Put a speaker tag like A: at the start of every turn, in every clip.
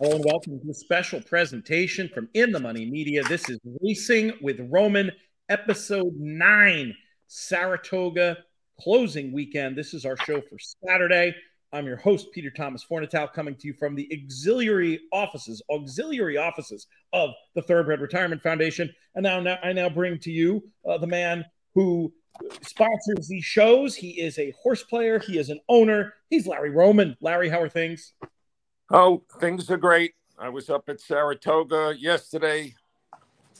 A: Hello and welcome to a special presentation from In the Money Media. This is Racing with Roman, episode nine, Saratoga closing weekend. This is our show for Saturday. I'm your host, Peter Thomas Fornatale, coming to you from the auxiliary offices, auxiliary offices of the Thoroughbred Retirement Foundation. And now, now I now bring to you uh, the man who sponsors these shows. He is a horse player. He is an owner. He's Larry Roman. Larry, how are things?
B: Oh, things are great. I was up at Saratoga yesterday.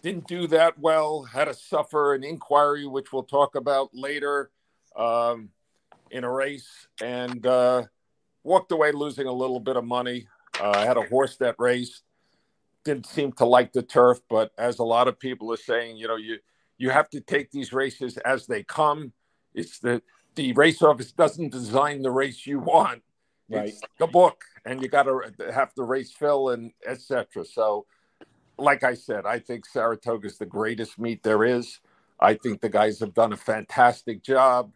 B: Didn't do that well. Had to suffer an inquiry, which we'll talk about later, um, in a race, and uh, walked away losing a little bit of money. Uh, I had a horse that raced. Didn't seem to like the turf, but as a lot of people are saying, you know, you you have to take these races as they come. It's the the race office doesn't design the race you want right. it's a book, and you got to have the race fill and etc. So, like I said, I think Saratoga is the greatest meet there is. I think the guys have done a fantastic job.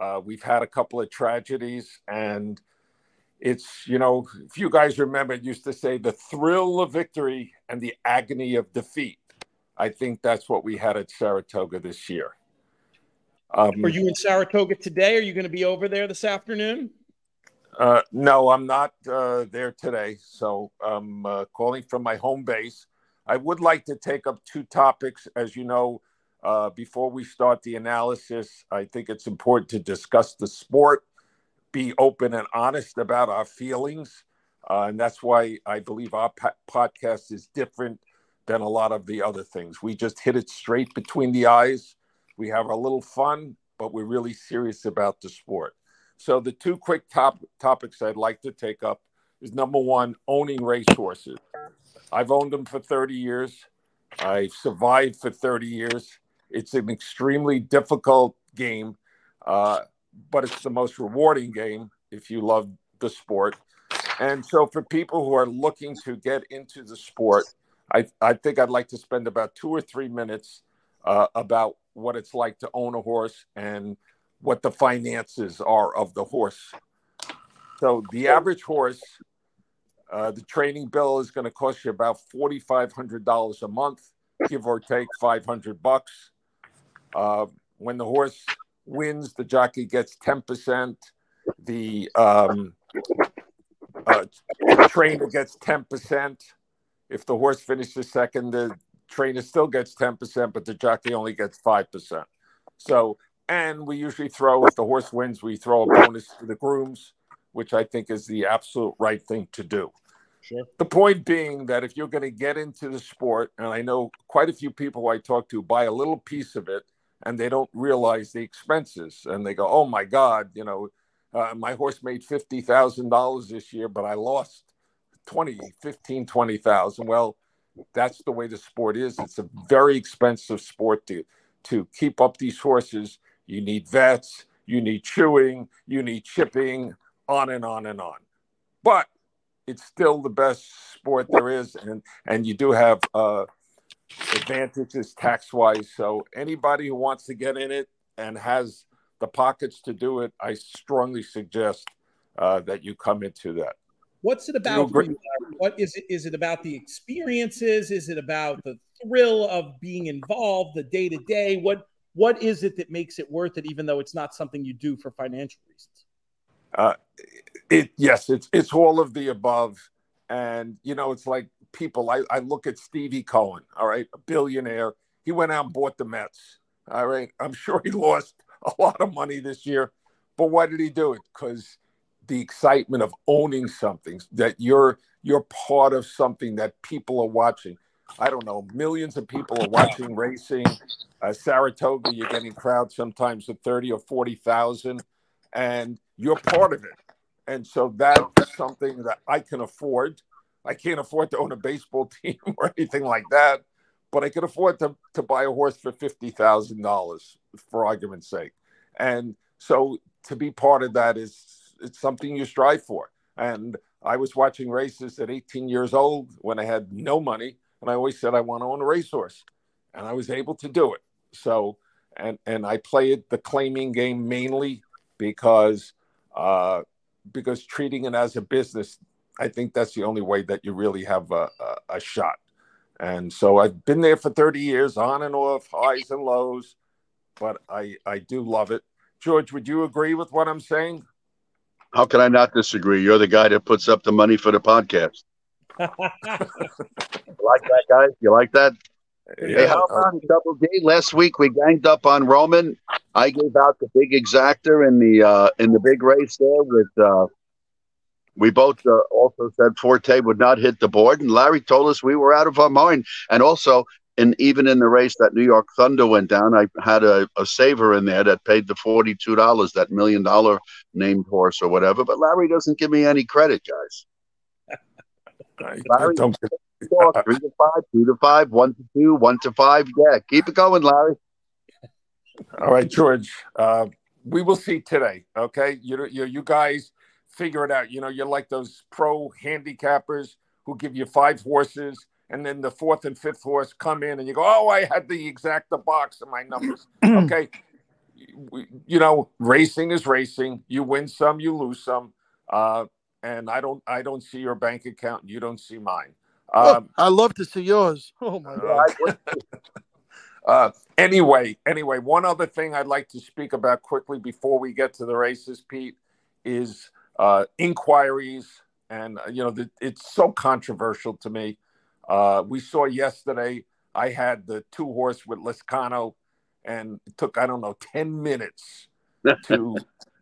B: Uh, we've had a couple of tragedies, and it's you know, if you guys remember, it used to say the thrill of victory and the agony of defeat. I think that's what we had at Saratoga this year.
A: Um, Are you in Saratoga today? Are you going to be over there this afternoon?
B: Uh, no, I'm not uh, there today. So I'm uh, calling from my home base. I would like to take up two topics. As you know, uh, before we start the analysis, I think it's important to discuss the sport, be open and honest about our feelings. Uh, and that's why I believe our po- podcast is different than a lot of the other things. We just hit it straight between the eyes. We have a little fun, but we're really serious about the sport. So the two quick top topics I'd like to take up is number one, owning racehorses. I've owned them for 30 years. I've survived for 30 years. It's an extremely difficult game, uh, but it's the most rewarding game if you love the sport. And so, for people who are looking to get into the sport, I, I think I'd like to spend about two or three minutes uh, about what it's like to own a horse and what the finances are of the horse. So the average horse, uh, the training bill is going to cost you about forty five hundred dollars a month, give or take five hundred bucks. Uh, when the horse wins, the jockey gets ten percent. The um, uh, trainer gets ten percent. If the horse finishes second, the trainer still gets ten percent, but the jockey only gets five percent. So and we usually throw, if the horse wins, we throw a bonus to the grooms, which I think is the absolute right thing to do. Sure. The point being that if you're going to get into the sport, and I know quite a few people I talk to buy a little piece of it and they don't realize the expenses and they go, oh my God, you know, uh, my horse made $50,000 this year, but I lost 20, 15, 20,000. Well, that's the way the sport is. It's a very expensive sport to, to keep up these horses you need vets, you need chewing, you need chipping, on and on and on. But it's still the best sport there is, and and you do have uh, advantages tax wise. So anybody who wants to get in it and has the pockets to do it, I strongly suggest uh, that you come into that.
A: What's it about? What is it? Is it about the experiences? Is it about the thrill of being involved, the day to day? What what is it that makes it worth it, even though it's not something you do for financial reasons?
B: Uh, it yes, it's it's all of the above, and you know, it's like people. I, I look at Stevie Cohen, all right, a billionaire. He went out and bought the Mets. All right, I'm sure he lost a lot of money this year, but why did he do it? Because the excitement of owning something that you're you're part of something that people are watching. I don't know, millions of people are watching racing. Uh, Saratoga, you're getting crowds sometimes of 30 or 40,000, and you're part of it. And so that's something that I can afford. I can't afford to own a baseball team or anything like that, but I can afford to, to buy a horse for $50,000 for argument's sake. And so to be part of that is it's something you strive for. And I was watching races at 18 years old when I had no money and I always said I want to own a racehorse, and I was able to do it. So, and and I played the claiming game mainly because uh, because treating it as a business, I think that's the only way that you really have a, a, a shot. And so I've been there for 30 years, on and off, highs and lows, but I, I do love it. George, would you agree with what I'm saying?
C: How can I not disagree? You're the guy that puts up the money for the podcast. Like that, guys? You like that? Yeah. Hey, how about double D? Last week we ganged up on Roman. I gave out the big exacta in the uh, in the big race there with. Uh, we both uh, also said Forte would not hit the board, and Larry told us we were out of our mind. And also, and even in the race that New York Thunder went down, I had a, a saver in there that paid the forty two dollars, that million dollar named horse or whatever. But Larry doesn't give me any credit, guys. Larry, don't. three to five, two to five, one to two, one to five. Yeah, keep it going, Larry.
B: All right, George. Uh, we will see today. Okay, you you you guys figure it out. You know, you're like those pro handicappers who give you five horses and then the fourth and fifth horse come in and you go, oh, I had the exact the box of my numbers. okay. You know, racing is racing. You win some, you lose some. Uh, and I don't, I don't see your bank account. You don't see mine.
D: Um, oh, I love to see yours. Oh my god.
B: uh, anyway, anyway, one other thing I'd like to speak about quickly before we get to the races, Pete, is uh, inquiries, and uh, you know, the, it's so controversial to me. Uh, we saw yesterday. I had the two horse with Lezcano, and it took I don't know ten minutes to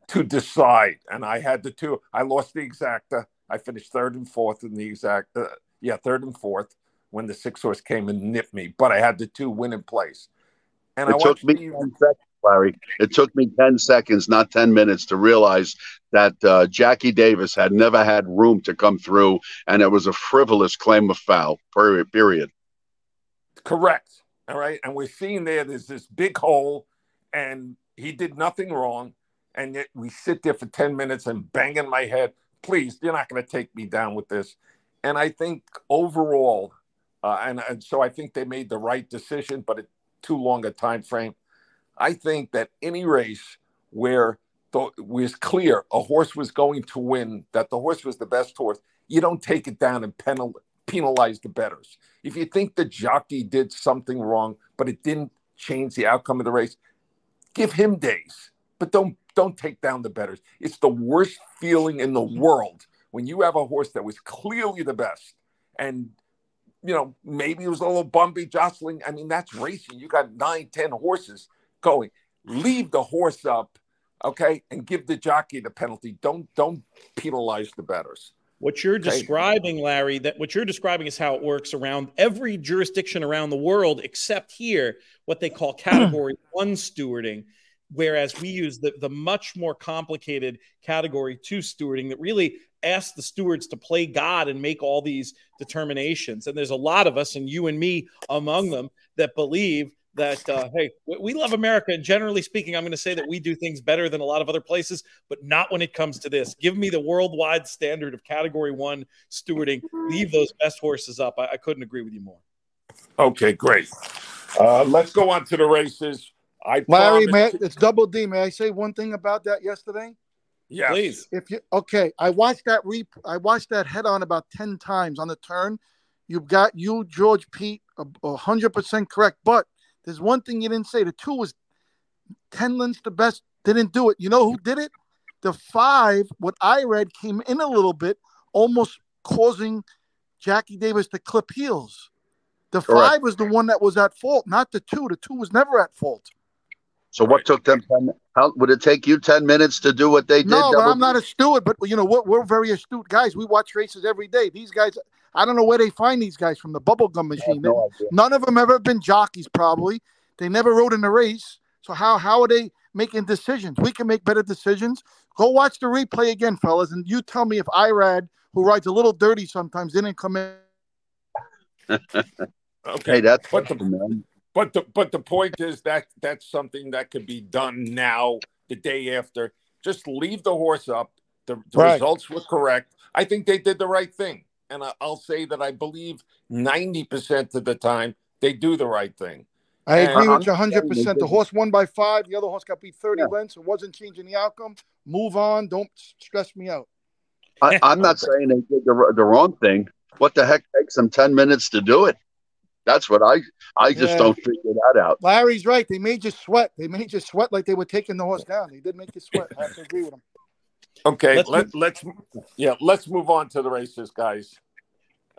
B: to decide. And I had the two. I lost the exacta. I finished third and fourth in the exact. Uh, yeah, third and fourth when the six horse came and nipped me. But I had the two win in place.
C: And it I took me the, 10 seconds, Larry. It took me 10 seconds, not 10 minutes, to realize that uh, Jackie Davis had never had room to come through, and it was a frivolous claim of foul, period. period.
B: Correct. All right. And we're seeing there, there's this big hole, and he did nothing wrong. And yet we sit there for 10 minutes and banging my head. Please, you're not going to take me down with this. And I think overall, uh, and, and so I think they made the right decision, but it too long a time frame. I think that any race where the, was clear a horse was going to win, that the horse was the best horse, you don't take it down and penal, penalize the betters. If you think the jockey did something wrong, but it didn't change the outcome of the race, give him days, but don't don't take down the betters. It's the worst feeling in the mm-hmm. world when you have a horse that was clearly the best and you know maybe it was a little bumpy jostling. I mean that's racing. You got nine ten horses going. Leave the horse up okay and give the jockey the penalty. Don't don't penalize the betters.
A: What you're okay. describing larry that what you're describing is how it works around every jurisdiction around the world except here what they call category one stewarding whereas we use the, the much more complicated category two stewarding that really asks the stewards to play God and make all these determinations. And there's a lot of us, and you and me among them, that believe that uh, hey, we love America, and generally speaking, I'm going to say that we do things better than a lot of other places, but not when it comes to this. Give me the worldwide standard of Category One stewarding. Leave those best horses up. I, I couldn't agree with you more.
B: Okay, great. Uh, let's go on to the races.
D: I Larry, may, it's Double D. May I say one thing about that yesterday?
B: Yeah,
A: please.
D: If you okay, I watched that re I watched that head on about ten times on the turn. You've got you, George Pete, hundred percent correct. But there's one thing you didn't say. The two was ten lengths the best. Didn't do it. You know who did it? The five. What I read came in a little bit, almost causing Jackie Davis to clip heels. The Correct. five was the one that was at fault, not the two. The two was never at fault.
C: So what took them 10 how would it take you 10 minutes to do what they did?
D: No, I'm not a steward, but you know what? We're, we're very astute guys. We watch races every day. These guys, I don't know where they find these guys from the bubblegum machine. No None of them ever been jockeys, probably. They never rode in a race. So how how are they making decisions? We can make better decisions. Go watch the replay again, fellas, and you tell me if Irad, who rides a little dirty sometimes, didn't come in.
C: okay, that's what the man.
B: But the but the point is that that's something that could be done now, the day after. Just leave the horse up. The, the right. results were correct. I think they did the right thing, and I, will say that I believe ninety percent of the time they do the right thing.
D: I and agree with you 100. percent The horse won by five. The other horse got beat 30 yeah. lengths. It wasn't changing the outcome. Move on. Don't stress me out.
C: I, am not saying they did the, the wrong thing. What the heck takes them 10 minutes to do it? That's what I I just yeah. don't figure that out.
D: Larry's right. They made you sweat. They made you sweat like they were taking the horse down. They did make you sweat. I have to agree with them.
B: Okay, let's let, let's yeah, let's move on to the races, guys.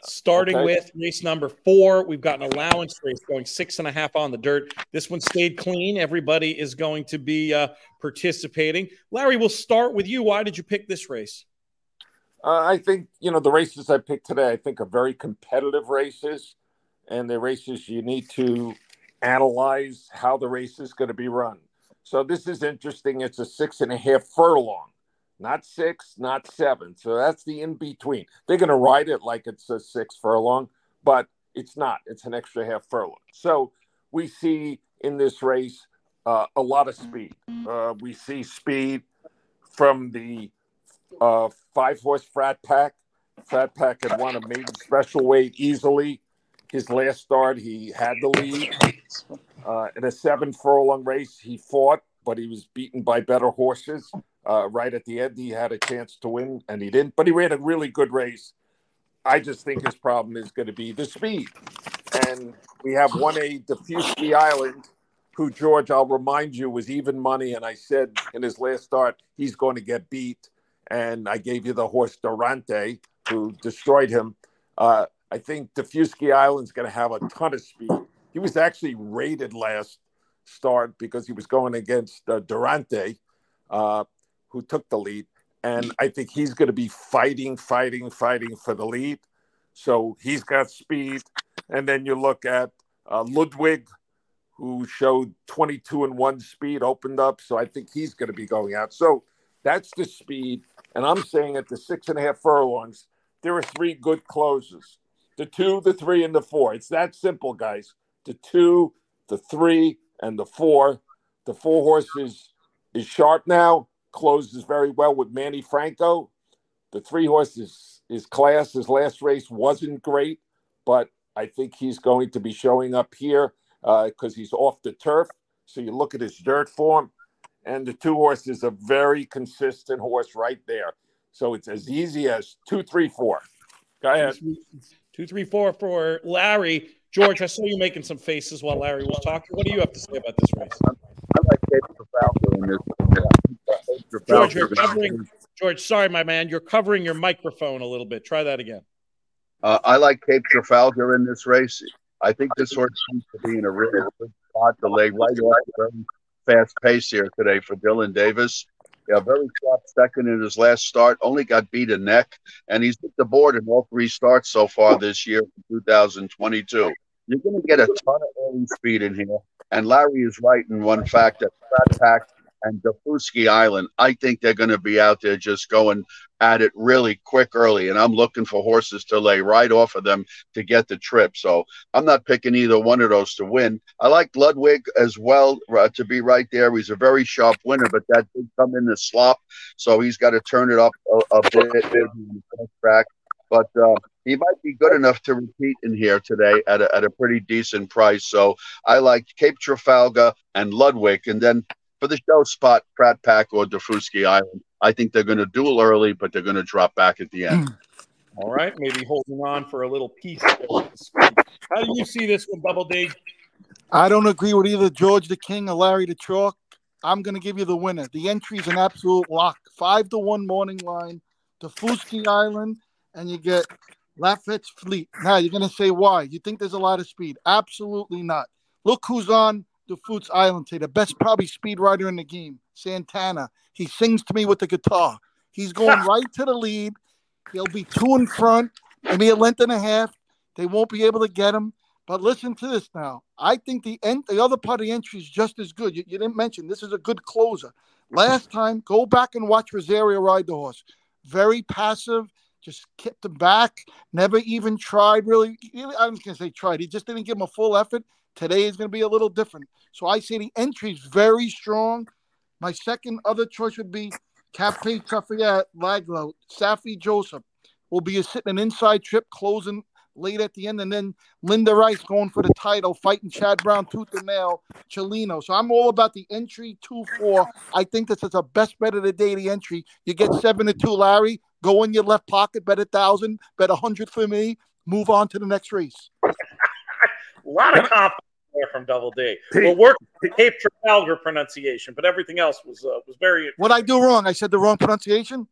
A: Starting okay. with race number four, we've got an allowance race going six and a half on the dirt. This one stayed clean. Everybody is going to be uh, participating. Larry, we'll start with you. Why did you pick this race?
B: Uh, I think you know the races I picked today. I think are very competitive races, and the races you need to analyze how the race is going to be run. So this is interesting. It's a six and a half furlong not six, not seven. So that's the in between. They're going to ride it like it's a six furlong, but it's not. It's an extra half furlong. So we see in this race uh, a lot of speed. Uh, we see speed from the uh, five horse frat pack. Frat pack had won a maiden special weight easily. His last start, he had the lead. Uh, in a seven furlong race, he fought, but he was beaten by better horses uh, right at the end. He had a chance to win, and he didn't. But he ran a really good race. I just think his problem is going to be the speed. And we have one A Diffusky Island, who George, I'll remind you, was even money. And I said in his last start he's going to get beat. And I gave you the horse Durante, who destroyed him. Uh, I think Diffusky Island's going to have a ton of speed. He was actually rated last start because he was going against uh, Durante. Uh, who took the lead. And I think he's going to be fighting, fighting, fighting for the lead. So he's got speed. And then you look at uh, Ludwig, who showed 22 and one speed, opened up. So I think he's going to be going out. So that's the speed. And I'm saying at the six and a half furlongs, there are three good closes the two, the three, and the four. It's that simple, guys. The two, the three, and the four. The four horses is sharp now closes very well with Manny Franco. The three horses, is class, his last race wasn't great, but I think he's going to be showing up here because uh, he's off the turf. So you look at his dirt form, and the two horses a very consistent horse right there. So it's as easy as two, three, four. Go ahead.
A: Two, three, four for Larry. George, I saw you making some faces while Larry was talking. What do you have to say about this race? I like David Falco in this. Race. George, you're covering. George, sorry, my man, you're covering your microphone a little bit. Try that again.
C: Uh, I like Cape Trafalgar in this race. I think this horse seems to be in a really good spot to lay right off the very fast pace here today for Dylan Davis. Yeah, very sharp second in his last start. Only got beat a neck, and he's hit the board in all three starts so far this year, 2022. You're going to get a ton of early speed in here. And Larry is right in one fact that Pack and Diffusky Island, I think they're going to be out there just going at it really quick early. And I'm looking for horses to lay right off of them to get the trip. So I'm not picking either one of those to win. I like Ludwig as well uh, to be right there. He's a very sharp winner, but that did come in the slop. So he's got to turn it up a, a bit track. But uh, he might be good enough to repeat in here today at a, at a pretty decent price. So I like Cape Trafalgar and Ludwig. And then for the show spot, Pratt Pack or Diffusky Island. I think they're going to duel early, but they're going to drop back at the end. Mm.
A: All right, maybe holding on for a little piece. How do you see this one, Double D?
D: I don't agree with either George the King or Larry the Chalk. I'm going to give you the winner. The entry is an absolute lock. Five to one morning line, Diffusky Island, and you get Lafitte's Fleet. Now you're going to say why? You think there's a lot of speed? Absolutely not. Look who's on the Foots Island today. The best probably speed rider in the game, Santana. He sings to me with the guitar. He's going right to the lead. He'll be two in front, maybe a length and a half. They won't be able to get him. But listen to this now. I think the end, the other part of the entry is just as good. You, you didn't mention this is a good closer. Last time, go back and watch Rosario ride the horse. Very passive, just kept him back. Never even tried really. I was going to say tried. He just didn't give him a full effort. Today is going to be a little different. So I say the entry is very strong. My second other choice would be Cafe Cafayette Laglo. Saffie Joseph will be a, sitting an inside trip closing late at the end, and then Linda Rice going for the title, fighting Chad Brown tooth and nail, Chelino. So I'm all about the entry two four. I think this is the best bet of the day. The entry you get seven to two, Larry. Go in your left pocket, bet a thousand, bet a hundred for me. Move on to the next race.
A: a lot of confidence there from Double D. We'll work the Cape Trafalgar pronunciation, but everything else was uh, was very.
D: What I do wrong? I said the wrong pronunciation.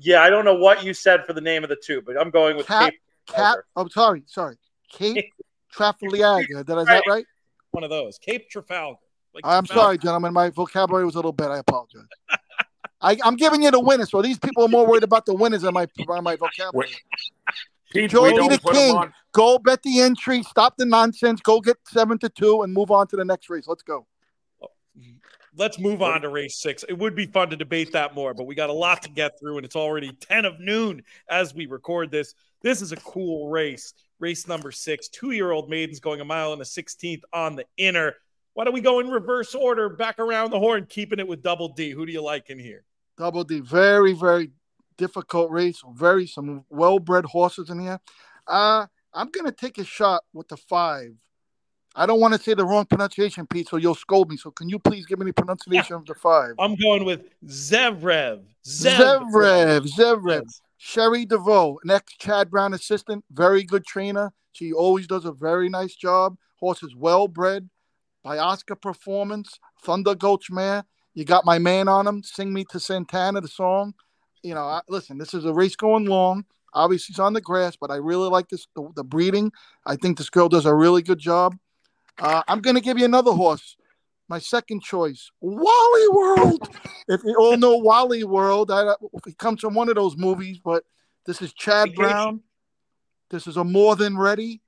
A: Yeah, I don't know what you said for the name of the two, but I'm going with
D: Cap,
A: Cape.
D: Cap. I'm sorry, sorry. Cape Trafalgar. Did I that right?
A: One of those. Cape Trafalgar. Like
D: I'm
A: Trafalgar.
D: sorry, gentlemen. My vocabulary was a little bad. I apologize. I, I'm giving you the winners, so these people are more worried about the winners than my than my vocabulary.
B: Pete,
D: Joey
B: we don't
D: the King. Go bet the entry. Stop the nonsense. Go get seven to two and move on to the next race. Let's go.
A: Let's move on to race six. It would be fun to debate that more, but we got a lot to get through, and it's already 10 of noon as we record this. This is a cool race. Race number six, two year old maidens going a mile and a 16th on the inner. Why don't we go in reverse order, back around the horn, keeping it with double D? Who do you like in here?
D: Double D. Very, very difficult race. Very some well-bred horses in here. Uh, I'm gonna take a shot with the five. I don't want to say the wrong pronunciation, Pete, so you'll scold me. So can you please give me the pronunciation of the five?
A: I'm going with Zevrev.
D: Zevrev. Zevrev. Cherie DeVaux, an ex Chad Brown assistant, very good trainer. She always does a very nice job. Horse is well bred by Oscar Performance, Thunder Gulch Mare. You got my man on him, Sing Me to Santana, the song. You know, I, listen, this is a race going long. Obviously, it's on the grass, but I really like this the, the breeding. I think this girl does a really good job. Uh, I'm going to give you another horse. My second choice, Wally World. if you all know Wally World, I, if it comes from one of those movies, but this is Chad Brown. This is a more than ready.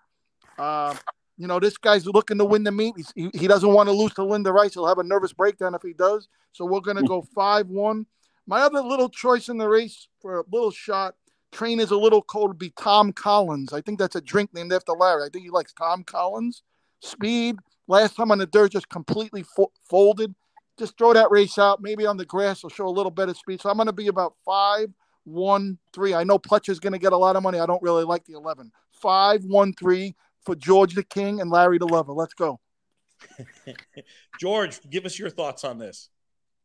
D: Uh, you know, this guy's looking to win the meet. He's, he, he doesn't want to lose to Linda Rice. He'll have a nervous breakdown if he does. So we're going to go 5 1. My other little choice in the race for a little shot, train is a little cold, would be Tom Collins. I think that's a drink named after Larry. I think he likes Tom Collins. Speed. Last time on the dirt, just completely fo- folded. Just throw that race out. Maybe on the grass, will show a little better speed. So I'm going to be about five, one, three. I know Pletcher's going to get a lot of money. I don't really like the 11. Five, one, three for George the King and Larry the Lover. Let's go.
A: George, give us your thoughts on this.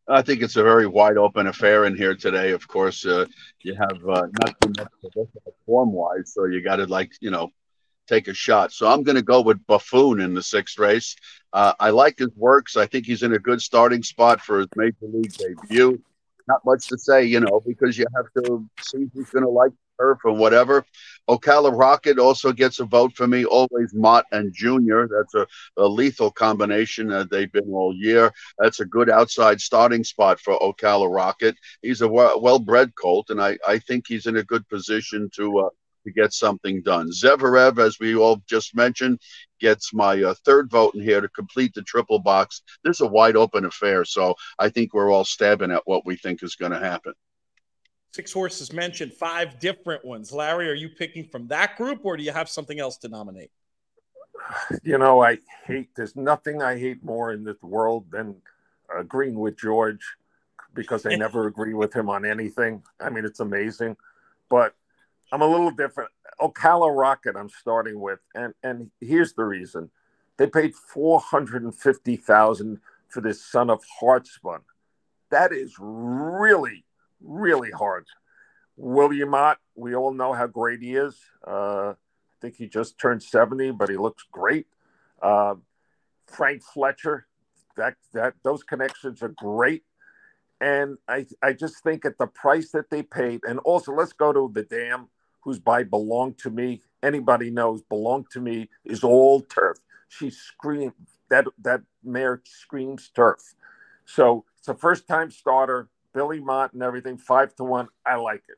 C: I think it's a very wide open affair in here today. Of course, uh, you have uh, not too much to look at form wise, so you got to like you know take a shot. So I'm going to go with Buffoon in the sixth race. Uh, I like his works. I think he's in a good starting spot for his major league debut. Not much to say, you know, because you have to see who's going to like turf or whatever. Ocala Rocket also gets a vote for me. Always Mott and Junior. That's a, a lethal combination. Uh, they've been all year. That's a good outside starting spot for Ocala Rocket. He's a well bred colt, and I, I think he's in a good position to. Uh, to get something done. Zeverev, as we all just mentioned, gets my uh, third vote in here to complete the triple box. This is a wide open affair, so I think we're all stabbing at what we think is going to happen.
A: Six horses mentioned, five different ones. Larry, are you picking from that group or do you have something else to nominate?
B: You know, I hate, there's nothing I hate more in this world than agreeing with George because I never agree with him on anything. I mean, it's amazing. But I'm a little different. Ocala Rocket, I'm starting with, and and here's the reason: they paid four hundred and fifty thousand for this son of Hard Spun. That is really, really hard. William Mott, we all know how great he is. Uh, I think he just turned seventy, but he looks great. Uh, Frank Fletcher, that that those connections are great. And I, I just think at the price that they paid, and also let's go to the dam who's by Belong to Me. Anybody knows Belong to Me is all turf. She screams that that mare screams turf. So it's a first time starter, Billy Mott and everything, five to one. I like it.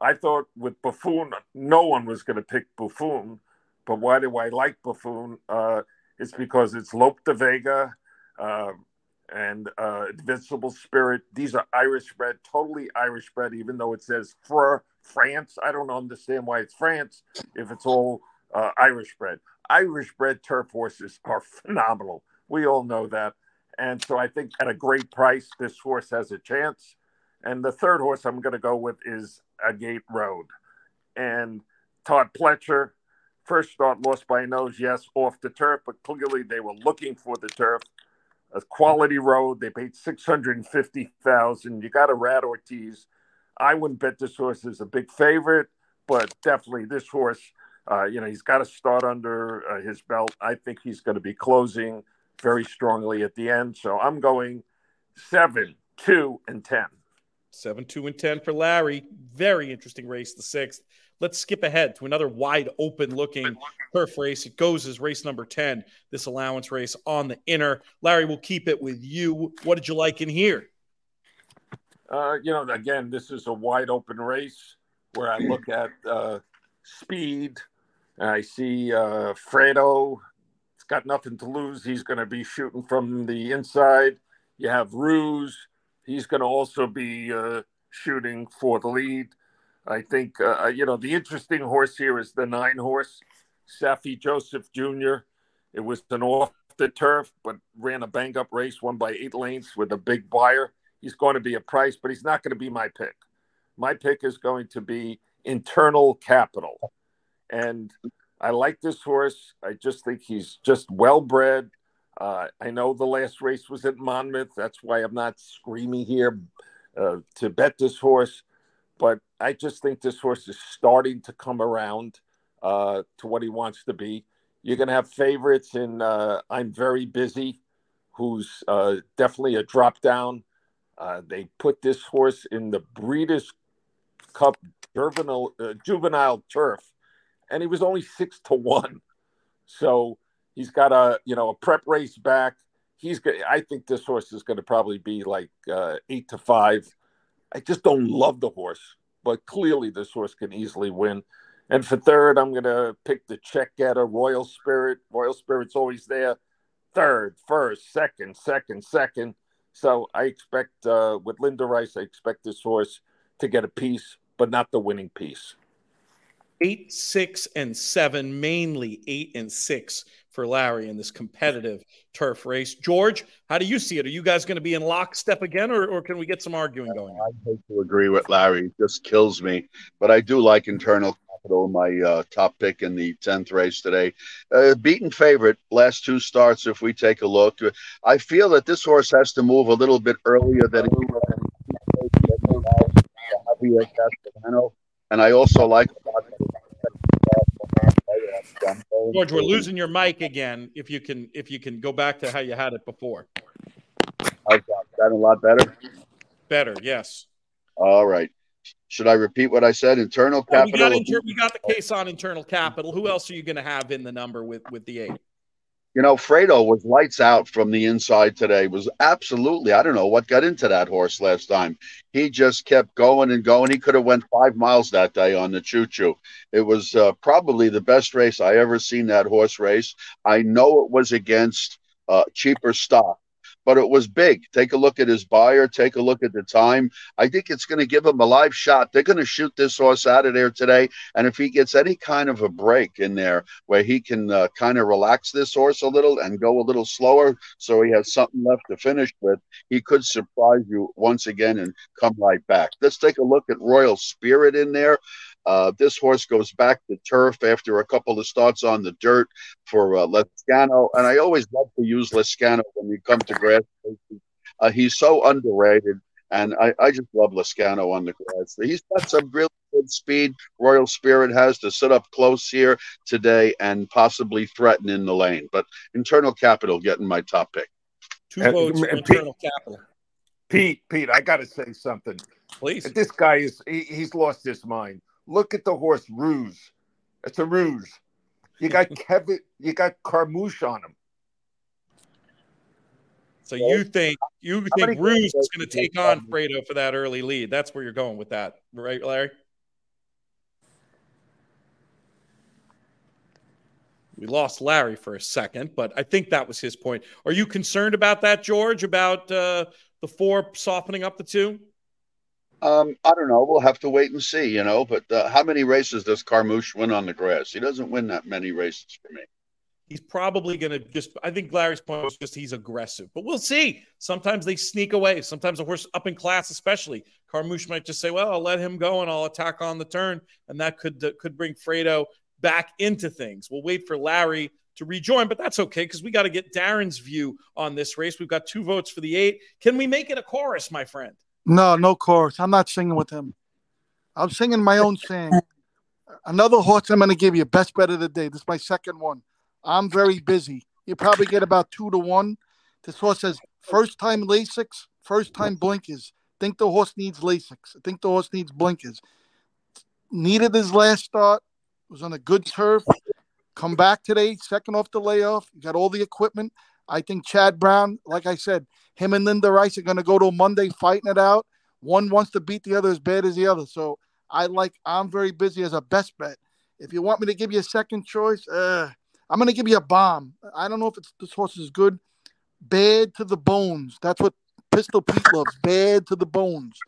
B: I thought with Buffoon, no one was going to pick Buffoon, but why do I like Buffoon? Uh, it's because it's Lope de Vega uh, and uh, Invincible Spirit. These are Irish bred, totally Irish bred, even though it says for France. I don't understand why it's France if it's all uh, Irish bred. Irish bred turf horses are phenomenal. We all know that. And so I think at a great price, this horse has a chance. And the third horse I'm going to go with is Agate Road. And Todd Pletcher, first start lost by a nose, yes, off the turf, but clearly they were looking for the turf. A quality road. They paid six hundred and fifty thousand. You got Irad Ortiz. I wouldn't bet this horse is a big favorite, but definitely this horse, uh, you know, he's got to start under uh, his belt. I think he's going to be closing very strongly at the end. So I'm going seven, two, and 10.
A: Seven, two, and 10 for Larry. Very interesting race, the sixth. Let's skip ahead to another wide open looking turf race. It goes as race number 10, this allowance race on the inner. Larry, we'll keep it with you. What did you like in here?
B: Uh, you know, again, this is a wide open race where I look at uh, speed. I see uh, Fredo. It's got nothing to lose. He's going to be shooting from the inside. You have Ruse. He's going to also be uh, shooting for the lead. I think, uh, uh, you know, the interesting horse here is the nine horse, Saffie Joseph Jr. It was an off the turf, but ran a bang up race, won by eight lengths with a big Beyer. He's going to be a price, but he's not going to be my pick. My pick is going to be internal capital. And I like this horse. I just think he's just well bred. Uh, I know the last race was at Monmouth. That's why I'm not screaming here uh, to bet this horse but I just think this horse is starting to come around uh, to what he wants to be. You're going to have favorites in uh, I'm Very Busy, who's uh, definitely a drop down. Uh, they put this horse in the Breeders' Cup juvenile, uh, juvenile turf, and he was only six to one. So he's got a you know a prep race back. He's good. I think this horse is going to probably be like uh, eight to five. I just don't love the horse, but clearly this horse can easily win. And for third, I'm going to pick the check getter, Royal Spirit. Royal Spirit's always there. Third, first, second, second, second. So I expect uh, with Linda Rice, I expect this horse to get a piece, but not the winning piece.
A: Eight, six, and seven, mainly eight and six for Larry in this competitive turf race. George, how do you see it? Are you guys going to be in lockstep again, or, or can we get some arguing going?
C: I hate to agree with Larry. It just kills me. But I do like internal capital, my uh, top pick in the 10th race today. Uh, beaten favorite, last two starts, if we take a look. I feel that this horse has to move a little bit earlier than Javier Castellano. And I also like
A: George, we're losing your mic again. If you can, if you can go back to how you had it before.
C: How's that? a lot better?
A: Better, yes.
C: All right. Should I repeat what I said? Internal capital.
A: we, got inter- we got the case on internal capital. Who else are you going to have in the number with with the eight?
C: You know, Fredo was lights out from the inside today. Was absolutely, I don't know what got into that horse last time. He just kept going and going. He could have went five miles that day on the choo choo. It was uh, probably the best race I ever seen that horse race. I know it was against uh, cheaper stock, but it was big. Take a look at his Beyer. Take a look at the time. I think it's going to give him a live shot. They're going to shoot this horse out of there today. And if he gets any kind of a break in there where he can uh, kind of relax this horse a little and go a little slower so he has something left to finish with, he could surprise you once again and come right back. Let's take a look at Royal Spirit in there. Uh, this horse goes back to turf after a couple of starts on the dirt for uh, Lezcano. And I always love to use Lezcano when we come to grass. Uh, he's so underrated. And I, I just love Lezcano on the grass. He's got some really good speed. Royal Spirit has to sit up close here today and possibly threaten in the lane. But internal capital getting my top pick.
A: Two votes for internal Pete, capital.
B: Pete, Pete, I got to say something.
A: Please.
B: This guy is, he, he's lost his mind. Look at the horse Ruse. It's a ruse. You got Kevin. You got Carmouche on him.
A: So you think you think Ruse is going to take on Fredo for that early lead? That's where you're going with that, right, Larry? We lost Larry for a second, but I think that was his point. Are you concerned about that, George? About uh, the four softening up the two?
C: Um, I don't know. We'll have to wait and see, you know. But uh, how many races does Carmouche win on the grass? He doesn't win that many races for me.
A: He's probably going to just. I think Larry's point was just he's aggressive, but we'll see. Sometimes they sneak away. Sometimes a horse up in class, especially Carmouche, might just say, "Well, I'll let him go and I'll attack on the turn," and that could uh, could bring Fredo back into things. We'll wait for Larry to rejoin, but that's okay because we got to get Darren's view on this race. We've got two votes for the eight. Can we make it a chorus, my friend?
D: No, no chorus. I'm not singing with him. I'm singing my own song. Another horse I'm going to give you, best bet of the day. This is my second one. I'm very busy. You probably get about two to one. This horse says first time Lasix, first time blinkers. Think the horse needs Lasix. I think the horse needs blinkers. Needed his last start. Was on a good turf. Come back today, second off the layoff. You got all the equipment. I think Chad Brown, like I said, him and Linda Rice are going to go to Monday fighting it out. One wants to beat the other as bad as the other. So I like I'm very busy as a best bet. If you want me to give you a second choice, uh, I'm going to give you a bomb. I don't know if it's this horse is good. Bad to the bones. That's what Pistol Pete loves. Bad to the bones.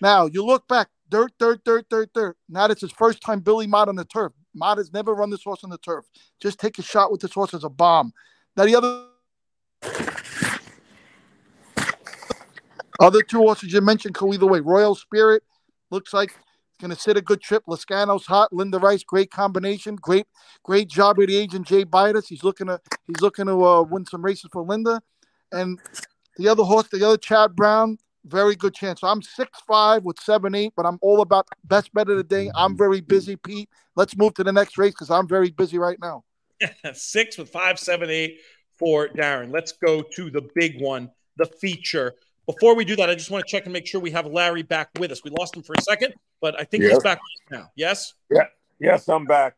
D: Now you look back, dirt, dirt, dirt, dirt, dirt. Now it's his first time Billy Mott on the turf. Mott has never run this horse on the turf. Just take a shot with this horse as a bomb. Now the other other two horses you mentioned go either way. Royal Spirit looks like going to sit a good trip. Lezcano's hot. Linda Rice, great combination. Great, great job with the agent Jay Bidas. He's looking to he's looking to uh, win some races for Linda. And the other horse, the other Chad Brown, very good chance. So I'm six five with seven eight, but I'm all about best bet of the day. I'm very busy, Pete. Let's move to the next race because I'm very busy right now.
A: six with five, seven, eight for Darren. Let's go to the big one, the feature. Before we do that, I just want to check and make sure we have Larry back with us. We lost him for a second, but I think yes. he's back now. Yes?
B: Yeah. Yes, I'm back.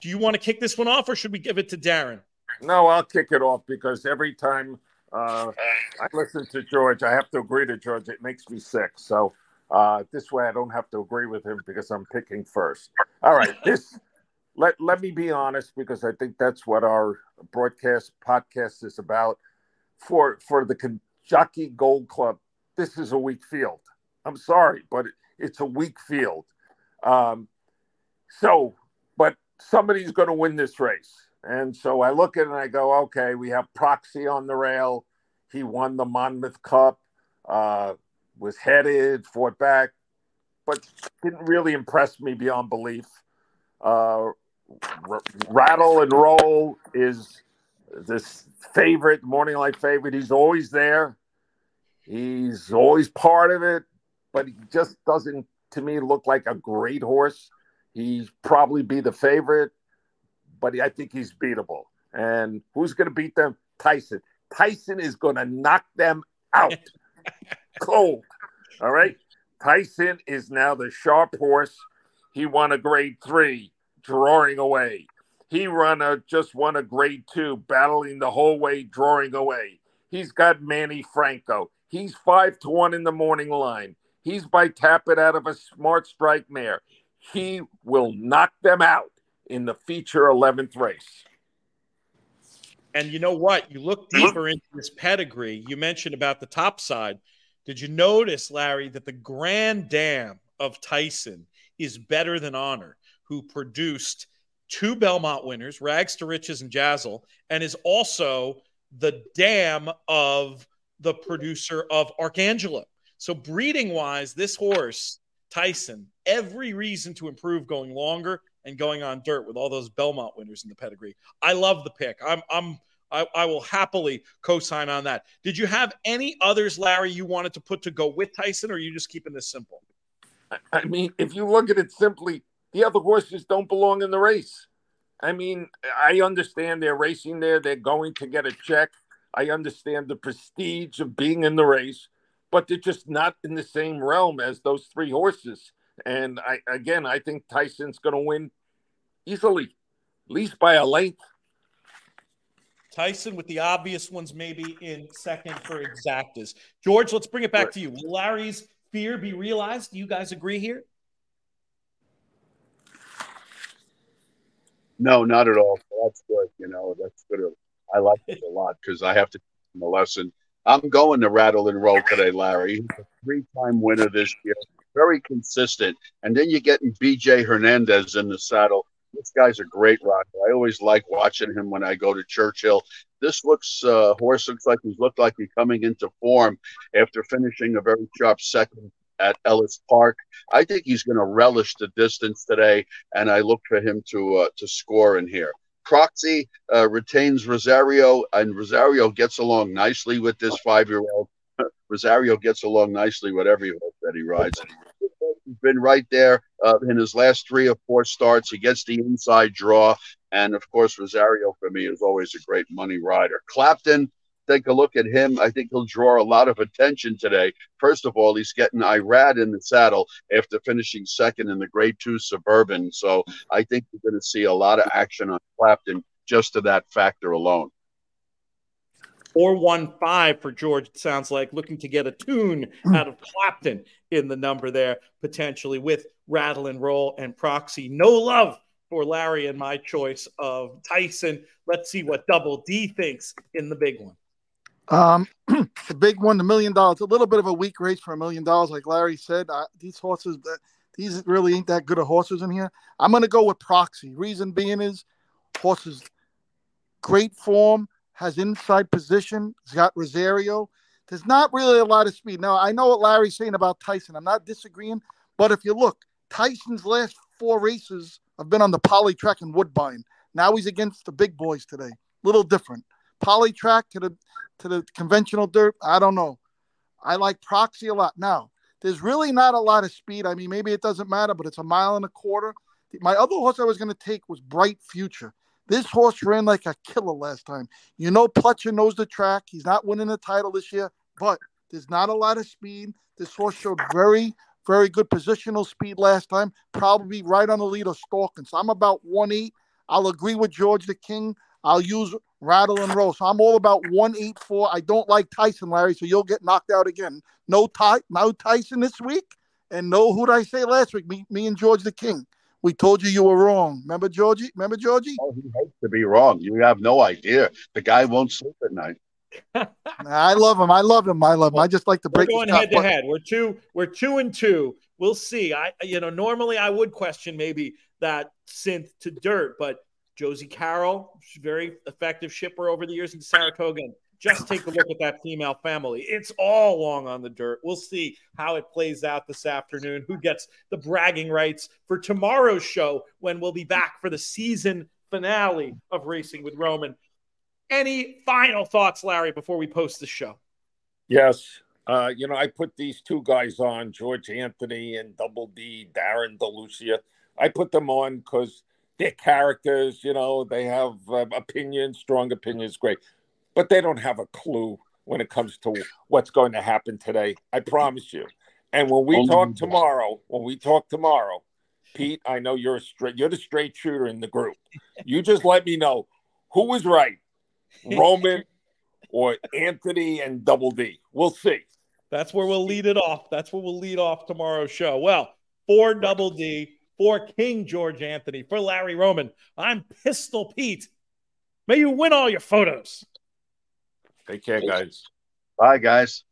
A: Do you want to kick this one off or should we give it to Darren?
B: No, I'll kick it off because every time uh, I listen to George, I have to agree to George. It makes me sick. So uh, this way I don't have to agree with him because I'm picking first. All right. This let let me be honest because I think that's what our broadcast podcast is about. For for the Kentucky Gold Club, this is a weak field. I'm sorry, but it's a weak field. Um, so, but somebody's going to win this race. And so I look at it and I go, okay, we have Proxy on the rail. He won the Monmouth Cup, uh, was headed, fought back, but didn't really impress me beyond belief. Uh, r- rattle and roll is this favorite, morning light favorite. He's always there. He's always part of it, but he just doesn't, to me, look like a great horse. He's probably be the favorite, but I think he's beatable. And who's going to beat them? Tyson. Tyson is going to knock them out cold. All right. Tyson is now the sharp horse. He won a grade three, drawing away. He run a just won a grade two, battling the whole way, drawing away. He's got Manny Franco. He's five to one in the morning line. He's by Tapit out of a smart strike mare. He will knock them out in the feature 11th race.
A: And you know what? You look deeper into this pedigree. You mentioned about the top side. Did you notice, Larry, that the Grand Dam of Tyson is better than Honor, who produced two Belmont winners, Rags to Riches and Jazil, and is also the dam of the producer of Arcangelo. So, breeding wise, this horse, Tyson, every reason to improve going longer and going on dirt with all those Belmont winners in the pedigree. I love the pick. I'm, I'm, I, I will happily co-sign on that. Did you have any others, Larry, you wanted to put to go with Tyson, or are you just keeping this simple?
B: I mean, if you look at it simply, the other horses don't belong in the race. I mean, I understand they're racing there; they're going to get a check. I understand the prestige of being in the race, but they're just not in the same realm as those three horses. And I again, I think Tyson's going to win easily, at least by a length.
A: Tyson with the obvious ones maybe in second for exactas. George, let's bring it back right. to you. Larry's fear be realized? Do you guys agree here?
C: No, not at all. That's good. You know, that's good. I like it a lot because I have to teach him a lesson. I'm going to rattle and roll today, Larry. A three-time winner this year, very consistent. And then you're getting BJ Hernandez in the saddle. This guy's a great rider. I always like watching him when I go to Churchill. This looks uh, horse looks like he's looked like he's coming into form after finishing a very sharp second at Ellis Park. I think he's going to relish the distance today, and I look for him to uh, to score in here. Proxy uh, retains Rosario, and Rosario gets along nicely with this five year old. Rosario gets along nicely with every horse that he rides. Been right there uh, in his last three or four starts. He gets the inside draw. And of course, Rosario for me is always a great money rider. Clapton, take a look at him. I think he'll draw a lot of attention today. First of all, he's getting Irad in the saddle after finishing second in the Grade Two Suburban. So I think you're going to see a lot of action on Clapton just to that factor alone.
A: 415 for George, it sounds like, looking to get a tune out of Clapton in the number there, potentially with Rattle and Roll and Proxy. No love for Larry and my choice of Tyson. Let's see what Double D thinks in the big one.
D: Um, the big one, the million dollars, a little bit of a weak race for a million dollars, like Larry said. Uh, these horses, uh, these really ain't that good of horses in here. I'm going to go with Proxy. Reason being is horses, great form, has inside position. He's got Rosario. There's not really a lot of speed. Now, I know what Larry's saying about Tyson. I'm not disagreeing, but if you look, Tyson's last four races have been on the poly track and Woodbine. Now he's against the big boys today. Little different. Poly track to the to the conventional dirt. I don't know. I like Proxy a lot. Now, there's really not a lot of speed. I mean, maybe it doesn't matter, but it's a mile and a quarter. My other horse I was going to take was Bright Future. This horse ran like a killer last time. You know, Pletcher knows the track. He's not winning the title this year, but there's not a lot of speed. This horse showed very, very good positional speed last time. Probably right on the lead of stalking. So I'm about one eight. I'll agree with George the King. I'll use rattle and roll. So I'm all about one eight four. I don't like Tyson, Larry. So you'll get knocked out again. No Ty, no Tyson this week, and no who did I say last week? Me, me and George the King. We told you you were wrong. Remember, Georgie? Remember, Georgie?
C: Oh, he hates to be wrong. You have no idea. The guy won't sleep at night.
D: I love him. I love him. I love him. I just like to break.
A: We're going head to head. We're two. We're two and two. We'll see. I, you know, normally I would question maybe that synth to dirt, but Josie Carroll, very effective shipper over the years in Saratoga. Just take a look at that female family. It's all long on the dirt. We'll see how it plays out this afternoon. Who gets the bragging rights for tomorrow's show when we'll be back for the season finale of Racing with Roman. Any final thoughts, Larry, before we post the show?
B: Yes. Uh, you know, I put these two guys on, George Anthony and Double D, Darren DeLucia. I put them on because they're characters, you know, they have uh, opinions, strong opinions, great but they don't have a clue when it comes to what's going to happen today. I promise you. And when we talk tomorrow, when we talk tomorrow, Pete, I know you're a straight, you're the straight shooter in the group. You just let me know who was right, Roman or Anthony and Double D. We'll see.
A: That's where we'll lead it off. That's where we'll lead off tomorrow's show. Well, for Double D, for King George Anthony, for Larry Roman, I'm Pistol Pete. May you win all your photos.
B: Take care, guys.
C: Bye, guys.